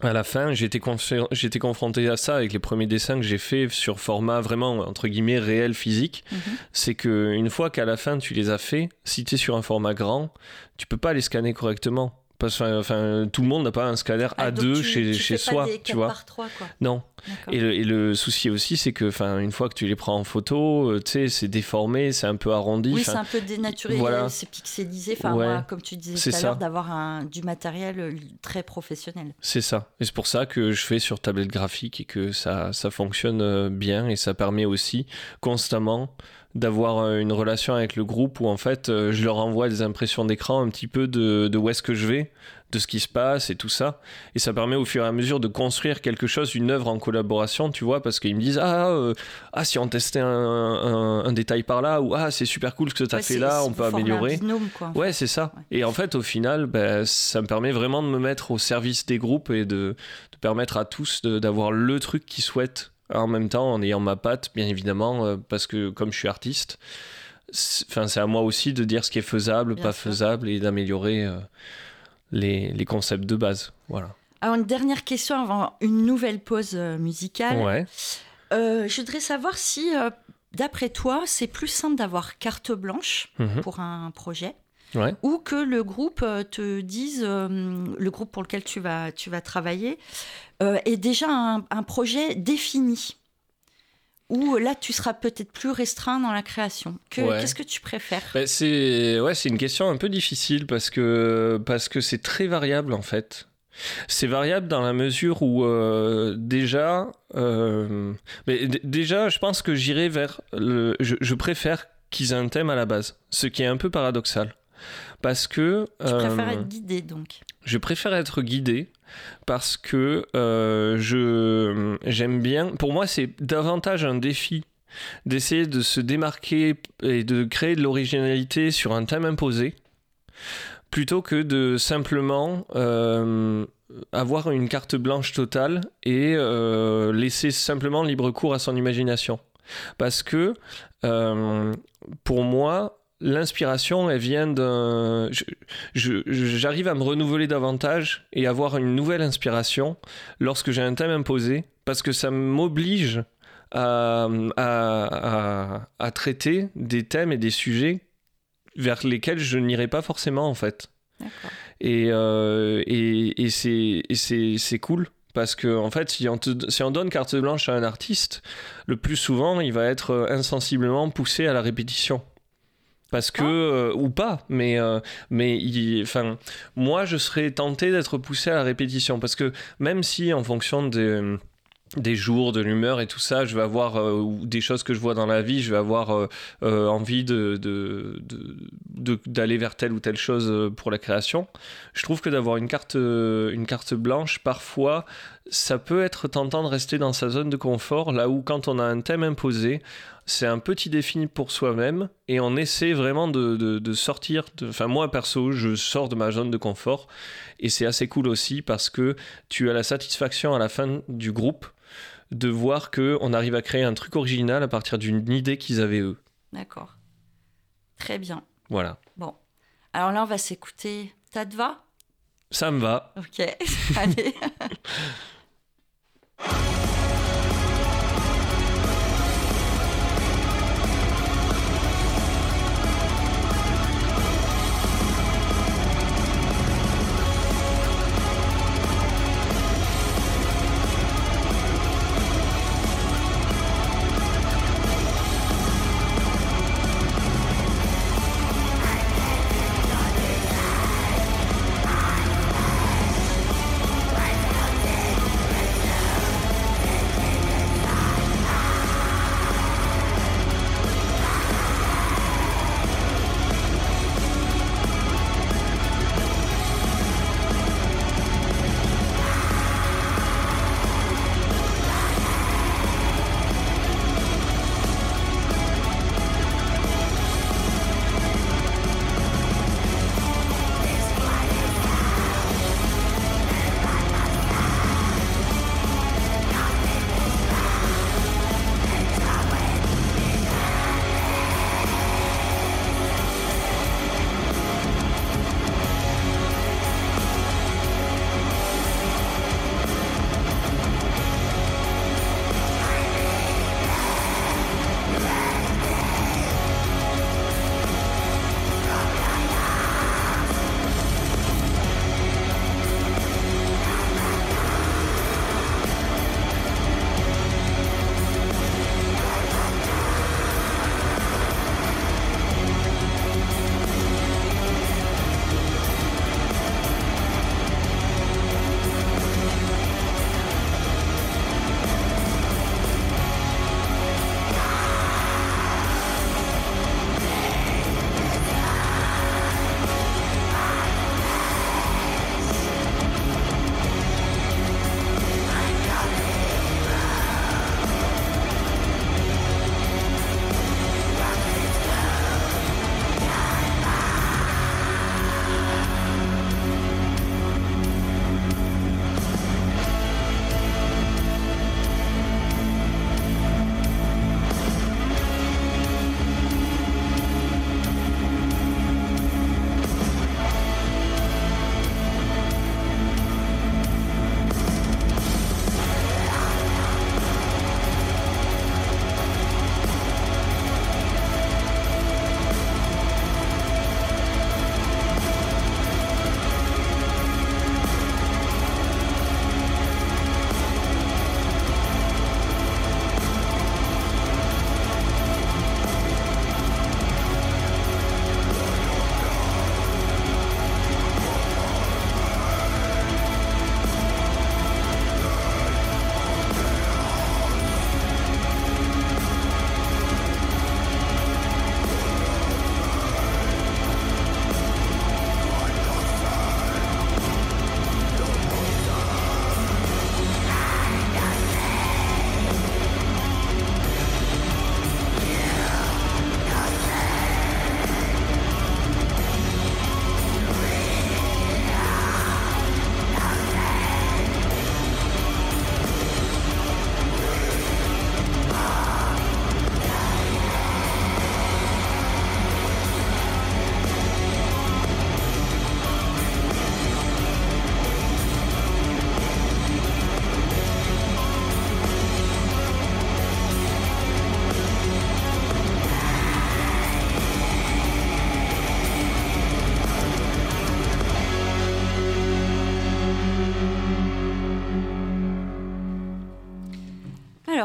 à la fin, été confronté à ça avec les premiers dessins que j'ai fait sur format vraiment, entre guillemets, réel, physique. Mhm. C'est qu'une fois qu'à la fin tu les as fait, si tu es sur un format grand, tu peux pas les scanner correctement. Parce que enfin, tout le monde n'a pas un scanner Ah, donc A2 tu- chez, tu chez soi, tu 4 vois. par 3, quoi. Non. Et le, et le souci aussi, c'est que, une fois que tu les prends en photo, euh, tu sais, c'est déformé, c'est un peu arrondi. Oui, c'est un peu dénaturé, voilà. c'est pixelisé. Enfin, Ouais. moi, comme tu disais tout à l'heure, d'avoir du matériel euh, très professionnel. C'est ça. Et c'est pour ça que je fais sur tablette graphique et que ça, ça fonctionne euh, bien et ça permet aussi constamment d'avoir euh, une relation avec le groupe où en fait euh, je leur envoie des impressions d'écran un petit peu de, de où est-ce que je vais, de ce qui se passe et tout ça. Et ça permet au fur et à mesure de construire quelque chose, une œuvre en collaboration, tu vois, parce qu'ils me disent ah, euh, ah si on testait un, un- un détail par là ou ah c'est super cool ce que tu as Ouais, fait là, on peut améliorer. Un binôme, quoi. Ouais, c'est ça. Ouais. Et en fait, au final, ben, ça me permet vraiment de me mettre au service des groupes et de, de permettre à tous d'avoir le truc qu'ils souhaitent en même temps en ayant ma patte, bien évidemment, euh, parce que comme je suis artiste, c'est- à moi aussi de dire ce qui est faisable, Bien pas sûr. faisable et d'améliorer euh, les, les concepts de base. Voilà. Alors, une dernière question avant une nouvelle pause euh, musicale. Ouais. Euh, je voudrais savoir si, euh, d'après toi, c'est plus simple d'avoir carte blanche Mhm. pour un projet Ouais. ou que le groupe te dise, euh, le groupe pour lequel tu vas, tu vas travailler, euh, est déjà un, un projet défini ou là tu seras peut-être plus restreint dans la création. Ouais. Qu'est-ce que tu préfères? Ben, c'est ouais, c'est une question un peu difficile parce que parce que c'est très variable en fait. C'est variable dans la mesure où euh, déjà, euh, mais déjà, je pense que j'irai vers le. Je, je préfère qu'ils aient un thème à la base, ce qui est un peu paradoxal, parce que Tu préfères euh, être guidé donc. je préfère être guidé parce que euh, je j'aime bien. Pour moi, c'est davantage un défi d'essayer de se démarquer et de créer de l'originalité sur un thème imposé plutôt que de simplement euh, avoir une carte blanche totale et euh, laisser simplement libre cours à son imagination. Parce que euh, pour moi, l'inspiration, elle vient d'un... J'arrive à me renouveler davantage et avoir une nouvelle inspiration lorsque j'ai un thème imposé, parce que ça m'oblige à, à- à- à traiter des thèmes et des sujets vers lesquels je n'irai pas forcément en fait. Et, euh, et, et c'est cool. Parce que, en fait, si on, te- si on donne carte blanche à un artiste, le plus souvent, il va être euh, insensiblement poussé à la répétition. Parce que, euh, ou pas, mais, euh, mais enfin, moi, je serais tenté d'être poussé à la répétition. Parce que même si, en fonction des, des jours, de l'humeur et tout ça, je vais avoir, euh, des choses que je vois dans la vie, je vais avoir euh, euh, envie de, de, d'aller vers telle ou telle chose pour la création. Je trouve que d'avoir une carte, une carte blanche, parfois, ça peut être tentant de rester dans sa zone de confort, là où quand on a un thème imposé, c'est un petit défi pour soi-même et on essaie vraiment de, de- de sortir. de- Enfin, moi perso, je sors de ma zone de confort et c'est assez cool aussi parce que tu as la satisfaction à la fin du groupe de voir que on arrive à créer un truc original à partir d'une idée qu'ils avaient eux. D'accord. Très bien. Voilà. Bon. Alors là, on va s'écouter Tadva. Ça me va. Ok. Allez.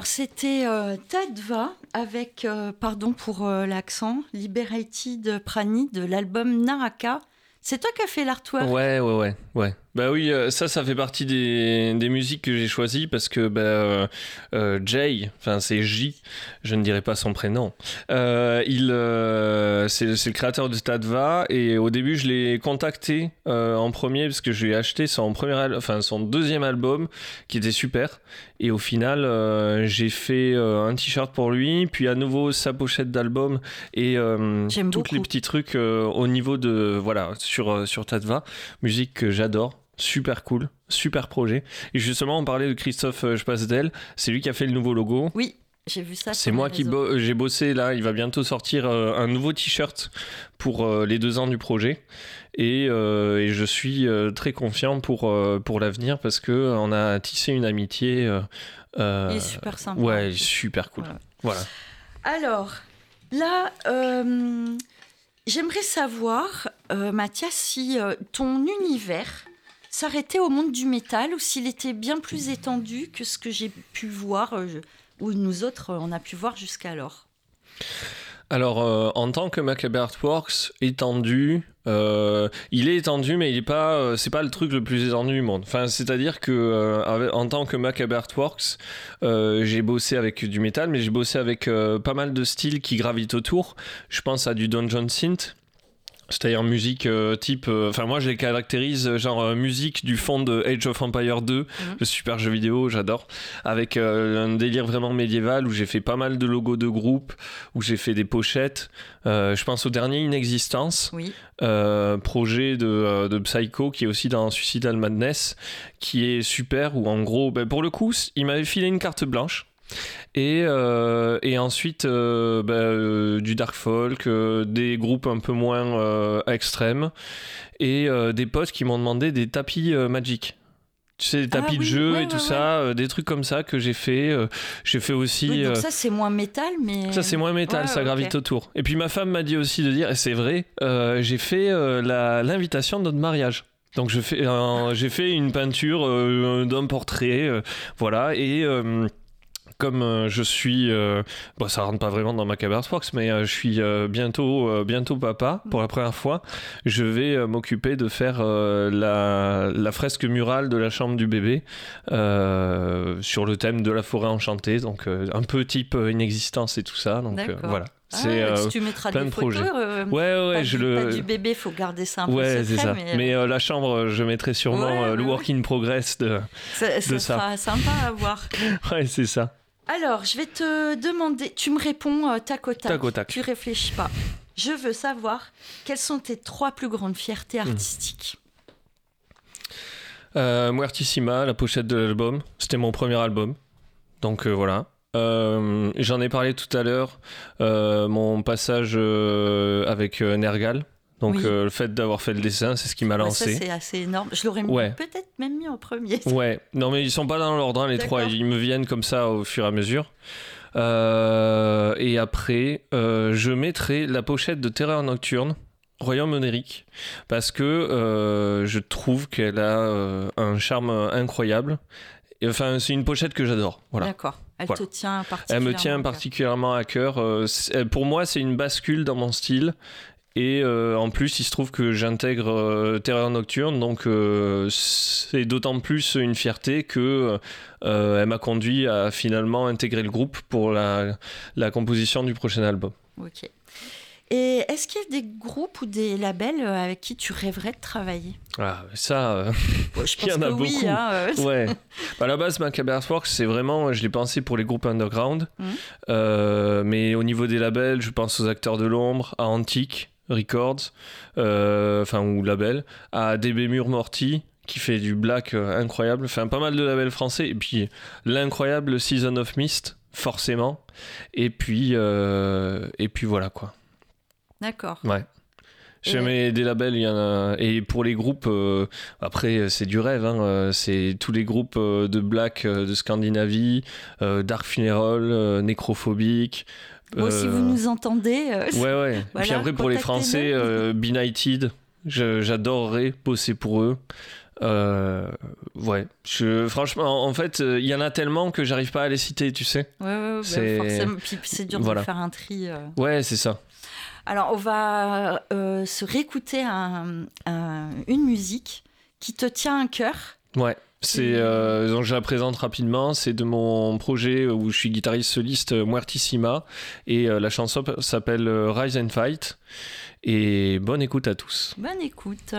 Alors, c'était euh, Tadva avec, euh, pardon pour euh, l'accent, Liberated Prani de l'album Naraka. C'est toi qui as fait l'artwork? Ouais, ouais, ouais, ouais. Bah oui, euh, ça, ça fait partie des, des musiques que j'ai choisies parce que bah, euh, euh, Jay, enfin c'est J, je ne dirai pas son prénom. euh, il, euh, c'est c'est le créateur de Tadva et au début je l'ai contacté en premier parce que je lui ai acheté son premier, al- enfin son deuxième album qui était super. Et au final, j'ai fait un t-shirt pour lui, puis à nouveau sa pochette d'album et tous les petits trucs au niveau de voilà sur sur Tadva, musique que j'adore, super cool, super projet. Et justement, on parlait de Christophe euh, Spasdel, c'est lui qui a fait le nouveau logo. Oui, j'ai vu ça. C'est moi qui bo- j'ai bossé là. Il va bientôt sortir euh, un nouveau t-shirt pour euh, les deux ans du projet. Et, et je suis très confiant pour, pour l'avenir parce que on a tissé une amitié. Il est super sympa. Ouais, super cool. Voilà. Voilà. Alors, là, j'aimerais savoir, Mathias, si ton univers s'arrêtait au monde du métal ou s'il était bien plus étendu que ce que j'ai pu voir, euh, ou nous autres, euh, on a pu voir jusqu'alors. Alors, euh, en tant que Macabre Artworks étendu, il est étendu, mais il est pas, c'est pas le truc le plus étendu du monde. C'est-à-dire que en tant que Macabre Artworks, j'ai bossé avec du métal, mais j'ai bossé avec pas mal de styles qui gravitent autour. Je pense à du Dungeon Synth. C'est-à-dire musique euh, type. euh, Enfin, moi, je les caractérise euh, genre euh, musique du fond de Age of Empire 2, le super jeu vidéo, j'adore. Avec un délire vraiment médiéval où j'ai fait pas mal de logos de groupe, où j'ai fait des pochettes. Je pense au dernier Inexistence, Oui. projet de, de Psycho qui est aussi dans Suicidal Madness, qui est super. Où en gros, ben, pour le coup, il m'avait filé une carte blanche. Et, euh, et ensuite euh, ben, euh, du dark folk, des groupes un peu moins extrêmes, et des potes qui m'ont demandé des tapis Magic. Tu sais, des Ah tapis de jeu ouais, et tout ouais, ça, euh, des trucs comme ça que j'ai fait. euh, j'ai fait aussi. Oui, donc ça, c'est moins métal, mais... ça c'est moins métal, ça gravite autour. Et puis ma femme m'a dit aussi de dire, et c'est vrai, euh, j'ai fait l'invitation de notre mariage. Donc fais, un- j'ai fait une peinture d'un portrait, voilà, et comme euh, je suis, euh, bon ça rentre pas vraiment dans ma Fox, mais euh, je suis euh, bientôt, euh, bientôt papa pour la première fois. Je vais euh, m'occuper de faire euh, la, la fresque murale de la chambre du bébé euh, sur le thème de la forêt enchantée, donc euh, un peu type euh, inexistence et tout ça. Donc euh, voilà. Ah, C'est euh, si tu mettras plein des de photos, projets. euh, ouais ouais pas, je du, le pas du bébé, faut garder ça un peu Ouais, secret, ça. mais, Mais, euh, euh, la chambre, je mettrai sûrement Ouais, euh, le work in progress de. ça, ça de ça. sera sympa à voir. Ouais, c'est ça. Alors, je vais te demander, tu me réponds euh, tac au tac. Tac au tac. Tu réfléchis pas. Je veux savoir quelles sont tes trois plus grandes fiertés Hmm. artistiques? Euh, Muertissima, la pochette de l'album. C'était mon premier album. Donc euh, voilà. Euh, J'en ai parlé tout à l'heure. euh, mon passage avec Nergal. Donc Oui. euh, le fait d'avoir fait le dessin, c'est ce qui m'a Ouais, ça, lancé. c'est assez énorme. Je l'aurais Ouais. peut-être même mis en premier. Ouais, non mais ils sont pas dans l'ordre hein, les trois, ils me viennent comme ça au fur et à mesure. Euh, et après, euh, je mettrai la pochette de Terreur Nocturne, Royaume onérique, parce que je trouve qu'elle a un charme incroyable. Et, enfin, c'est une pochette que j'adore. Voilà. D'accord. Elle Voilà. te tient Elle particulièrement. me tient particulièrement à cœur. Euh, Pour moi, c'est une bascule dans mon style. Et euh, en plus, il se trouve que j'intègre euh, Terreur Nocturne, donc euh, c'est d'autant plus une fierté que euh, elle m'a conduit à finalement intégrer le groupe pour la, la composition du prochain album. Ok. Et est-ce qu'il y a des groupes ou des labels avec qui tu rêverais de travailler? Ah, ça, euh, Il y en a que oui. beaucoup. hein, euh, ouais. À la base, Macabre Works, c'est vraiment, je l'ai pensé pour les groupes underground. Euh, mais au niveau des labels, je pense aux acteurs de l'ombre, à Antique Records, euh, enfin, ou label, à DB Mur Morty, qui fait du black euh, incroyable. Enfin, pas mal de labels français. Et puis, l'incroyable Season of Mist, forcément. Et puis, euh, et puis voilà, quoi. D'accord. Ouais. Mets des labels, il y en a. Et pour les groupes, euh, après, c'est du rêve. hein, c'est tous les groupes de black de Scandinavie, euh, Dark Funeral, Nécrophobique. Bon, si euh, vous nous entendez, euh, Ouais, ouais. Puis après, pour les. Français, euh, Benighted, j'adorerais bosser pour eux. Euh, ouais, je, franchement, en fait, euh, il y en a tellement que j'arrive pas à les citer, tu sais. Ouais, ouais, ouais, bah, C'est- forcément. Puis c'est dur Voilà. de faire un tri. euh. Ouais, c'est ça. Alors, on va euh, se réécouter un- un- une musique qui te tient à cœur. Ouais. C'est euh, donc je la présente rapidement. C'est de mon projet où je suis guitariste soliste Muertissima et euh, la chanson s'appelle euh, Rise and Fight. Et bonne écoute à tous. Bonne écoute.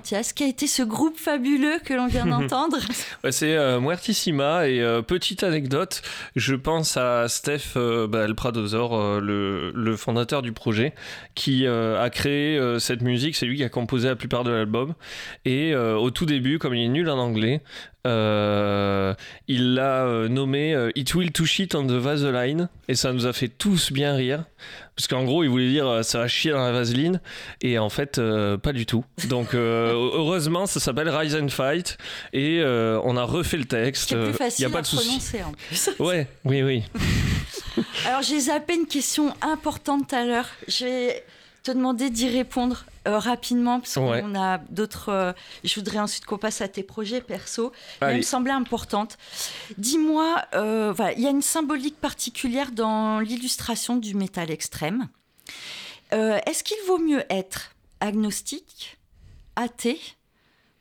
Mathias, qui a été ce groupe fabuleux que l'on vient d'entendre Ouais, c'est euh, Muertissima et euh, petite anecdote, je pense à Steph euh, bah, El Pradosor, euh, le, le fondateur du projet, qui euh, a créé cette musique. C'est lui qui a composé la plupart de l'album. Et au tout début, comme il est nul en anglais, euh, il l'a euh, nommé euh, It Will To Shit on the Vaseline. Et ça nous a fait tous bien rire. Parce qu'en gros, il voulait dire ça va chier dans la vaseline. Et en fait, euh, pas du tout. Donc, euh, heureusement, ça s'appelle Rise and Fight. Et on a refait le texte. C'est Il plus facile a pas à de prononcer en plus. Ouais, oui, oui. Alors j'ai zappé une question importante tout à l'heure. Je vais te demander d'y répondre euh, rapidement parce Ouais. qu'on a d'autres. euh, je voudrais ensuite qu'on passe à tes projets perso. Mais elle me semblait importante. Dis-moi, euh, voilà, il y a une symbolique particulière dans l'illustration du métal extrême. Est-ce qu'il vaut mieux être agnostique, athée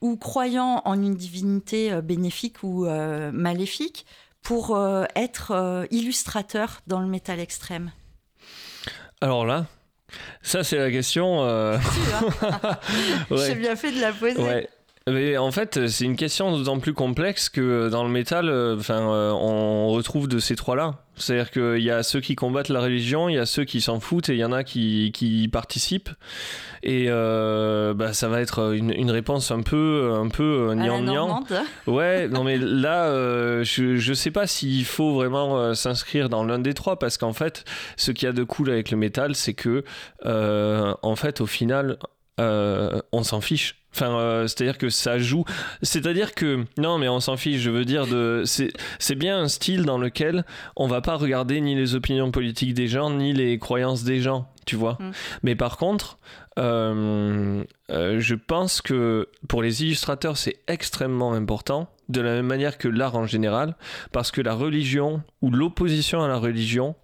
ou croyant en une divinité bénéfique ou maléfique pour être illustrateur dans le métal extrême? Alors là, ça c'est la question. euh, J'ai bien fait de la poser. Ouais. Mais en fait, c'est une question d'autant plus complexe que dans le métal, euh, enfin, euh, on retrouve de ces trois-là. C'est-à-dire qu'il y a ceux qui combattent la religion, il y a ceux qui s'en foutent et il y en a qui, qui y participent. Et euh, bah, ça va être une, une réponse un peu, un peu normande. Ouais, non mais là, euh, je, je sais pas s'il faut vraiment s'inscrire dans l'un des trois parce qu'en fait, ce qu'il y a de cool avec le métal, c'est que, en fait, au final, euh, on s'en fiche. Enfin, euh, c'est-à-dire que ça joue. C'est-à-dire que non, mais on s'en fiche. Je veux dire, de c'est bien un style dans lequel on va pas regarder ni les opinions politiques des gens ni les croyances des gens. Tu vois. Mm. Mais par contre, euh, je pense que pour les illustrateurs, c'est extrêmement important, de la même manière que l'art en général, parce que la religion ou l'opposition à la religion,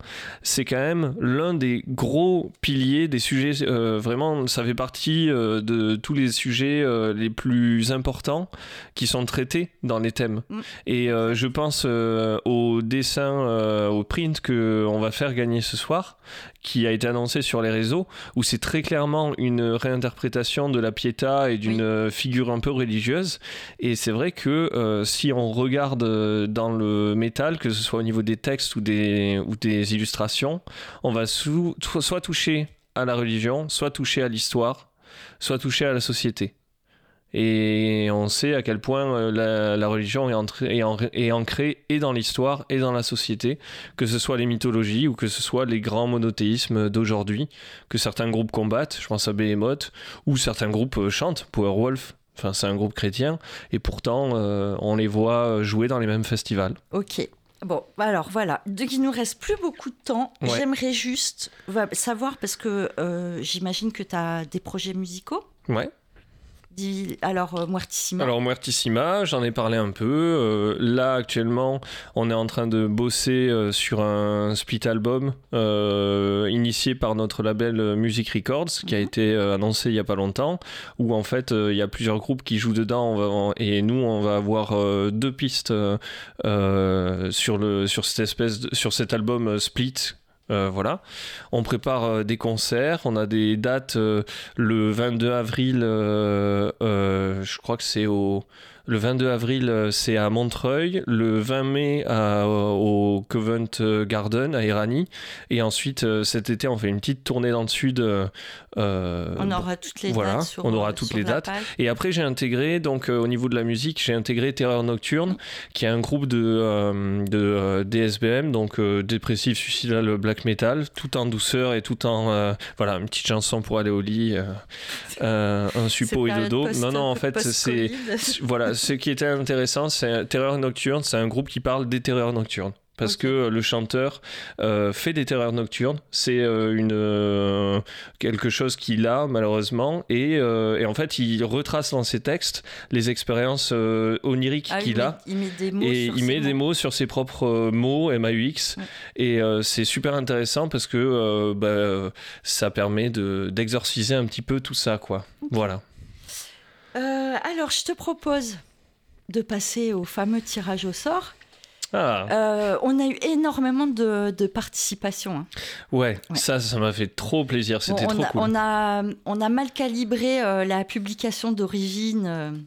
c'est quand même l'un des gros piliers des sujets. euh, vraiment, ça fait partie euh, de tous les sujets euh, les plus importants qui sont traités dans les thèmes. Mm. Et je pense au dessin, au print que on va faire gagner ce soir, qui a été annoncé sur les réseaux, où c'est très clairement une réinterprétation de la Pietà et d'une Oui. figure un peu religieuse. Et c'est vrai que si on regarde euh, dans le métal, que ce soit au niveau des textes ou des, ou des illustrations, on va soit toucher à la religion, soit toucher à l'histoire, soit toucher à la société. Et on sait à quel point euh, la, religion est, entrée- est est ancrée et dans l'histoire et dans la société, que ce soit les mythologies ou que ce soit les grands monothéismes d'aujourd'hui, que certains groupes combattent, je pense à Behemoth, ou certains groupes euh, chantent, Powerwolf, enfin c'est un groupe chrétien, et pourtant euh, on les voit jouer dans les mêmes festivals. Ok. Bon, alors voilà. Donc, il nous reste plus beaucoup de temps. Ouais. J'aimerais juste savoir, parce que euh, j'imagine que tu as des projets musicaux? Ouais. Alors, euh, Muertissima. Alors Muertissima, j'en ai parlé un peu. Euh, là actuellement, on est en train de bosser euh, sur un split album euh, initié par notre label Music Records, qui a Mhm. été annoncé il y a pas longtemps, où en fait il y a plusieurs groupes qui jouent dedans. On va- on- et nous, on va avoir deux pistes sur le sur cette espèce de- sur cet album split. Euh, voilà, on prépare euh, des concerts, on a des dates euh, le 22 avril, je crois que c'est au. Le 22 avril, euh, c'est à Montreuil. Le 20 mai, à- au Covent Garden, à Irani. Et ensuite, euh, cet été, on fait une petite tournée dans le sud. euh, euh, on aura toutes les voilà, dates. Sur, on aura euh, toutes sur les dates. page. et après, j'ai intégré, donc euh, au niveau de la musique, j'ai intégré Terreur Nocturne, qui est un groupe de, euh, de euh, DSBM, donc euh, dépressif, suicidal, black metal, tout en douceur et tout en. euh, voilà, une petite chanson pour aller au lit, euh, euh, un suppôt C'est et période Non, non, en fait, c'est. Voilà, ce qui était intéressant, c'est Terreur Nocturne, c'est un groupe qui parle des terreurs nocturnes. Parce que le chanteur euh, fait des terreurs nocturnes, c'est euh, une euh, quelque chose qu'il a malheureusement, et, et en fait il retrace dans ses textes les expériences oniriques Ah qu'il a, Il met des mots. et sur il ses met des mots. sur ses propres mots MAUX, Ouais. et c'est super intéressant parce que bah, ça permet de d'exorciser un petit peu tout ça, quoi. Voilà. Euh, alors, je te propose de passer au fameux tirage au sort. Ah. Euh, on a eu énormément de, de participation. hein. Ouais, Ouais. ça, ça m'a fait trop plaisir. C'était Bon, trop a, cool. on, a, on a mal calibré euh, la publication d'origine.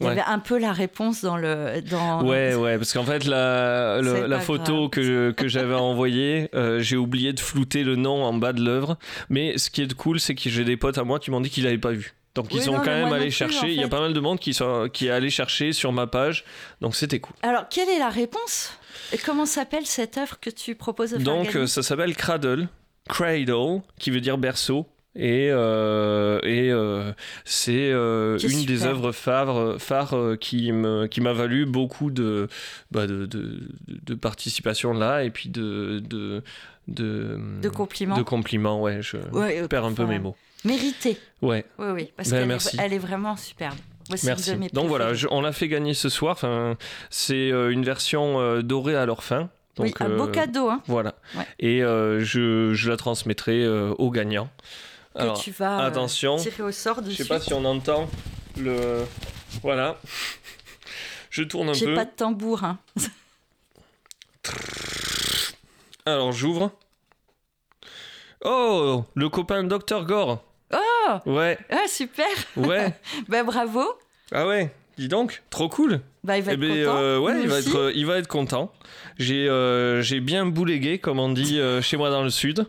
Il y Ouais. avait un peu la réponse dans le. Dans... Ouais, ouais, parce qu'en fait, la, le- photo grave. que, j'avais envoyée, euh, j'ai oublié de flouter le nom en bas de l'œuvre. Mais ce qui est cool, c'est que j'ai des potes à moi qui m'ont dit qu'ils l'avaient pas vu. Donc ils sont non, quand même allés chercher. Il y a pas mal de monde qui, sont, qui est allé chercher sur ma page. Donc c'était cool. Alors, quelle est la réponse Et Comment s'appelle cette œuvre que tu proposes de Donc euh, ça s'appelle Cradle. Cradle, qui veut dire berceau. Et, euh, et euh, c'est euh, une des œuvres phares, phares qui m'a valu beaucoup de, bah, de, de, de participation là et puis de, de, de, De compliments. de compliments, ouais, je Ouais, perds un peu mes mots. Mérité. Ouais, Oui, oui. Parce Ben, qu'elle merci. est, elle est vraiment superbe. Merci. Donc voilà, je- on l'a fait gagner ce soir. Enfin, c'est euh, une version euh, dorée à leur fin. Donc, oui, un beau euh, cadeau hein, Voilà. Ouais. Et je, je la transmettrai aux gagnants. que Alors, tu vas attention. tirer au sort je dessus. sais pas si on entend le. Voilà. Je tourne un J'ai peu. pas de tambour. hein. Alors j'ouvre. Oh, le copain Dr Gore. Oh Ouais, Ah, super ouais. Bah bravo ah ouais, dis donc, trop cool. Bah il va Eh être ben, content. euh, ouais, il va, être, euh, il va être content. J'ai euh, j'ai bien boulégué, comme on dit euh, chez moi dans le sud.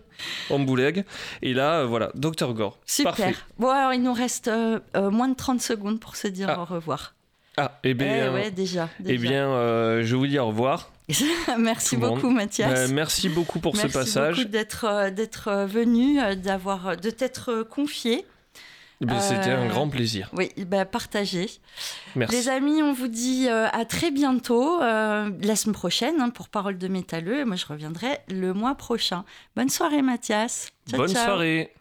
On boulegue. Et là, euh, voilà, Dr Gore. Super. Parfait. Bon alors il nous reste moins de 30 secondes pour se dire Ah. au revoir. Ah, eh Eh bien, ouais, déjà. eh déjà. bien euh, je vous dis au revoir. Merci beaucoup Mathias. Euh, merci beaucoup pour Merci ce passage. beaucoup d'être euh, d'être venu, d'avoir de t'être confié. Eh ben, C'était un grand plaisir. Oui, partagé. Merci. Les amis, on vous dit à très bientôt, la semaine prochaine, hein, pour Parole de métalleux. Moi, je reviendrai le mois prochain. Bonne soirée, Mathias. Ciao, Bonne ciao. soirée.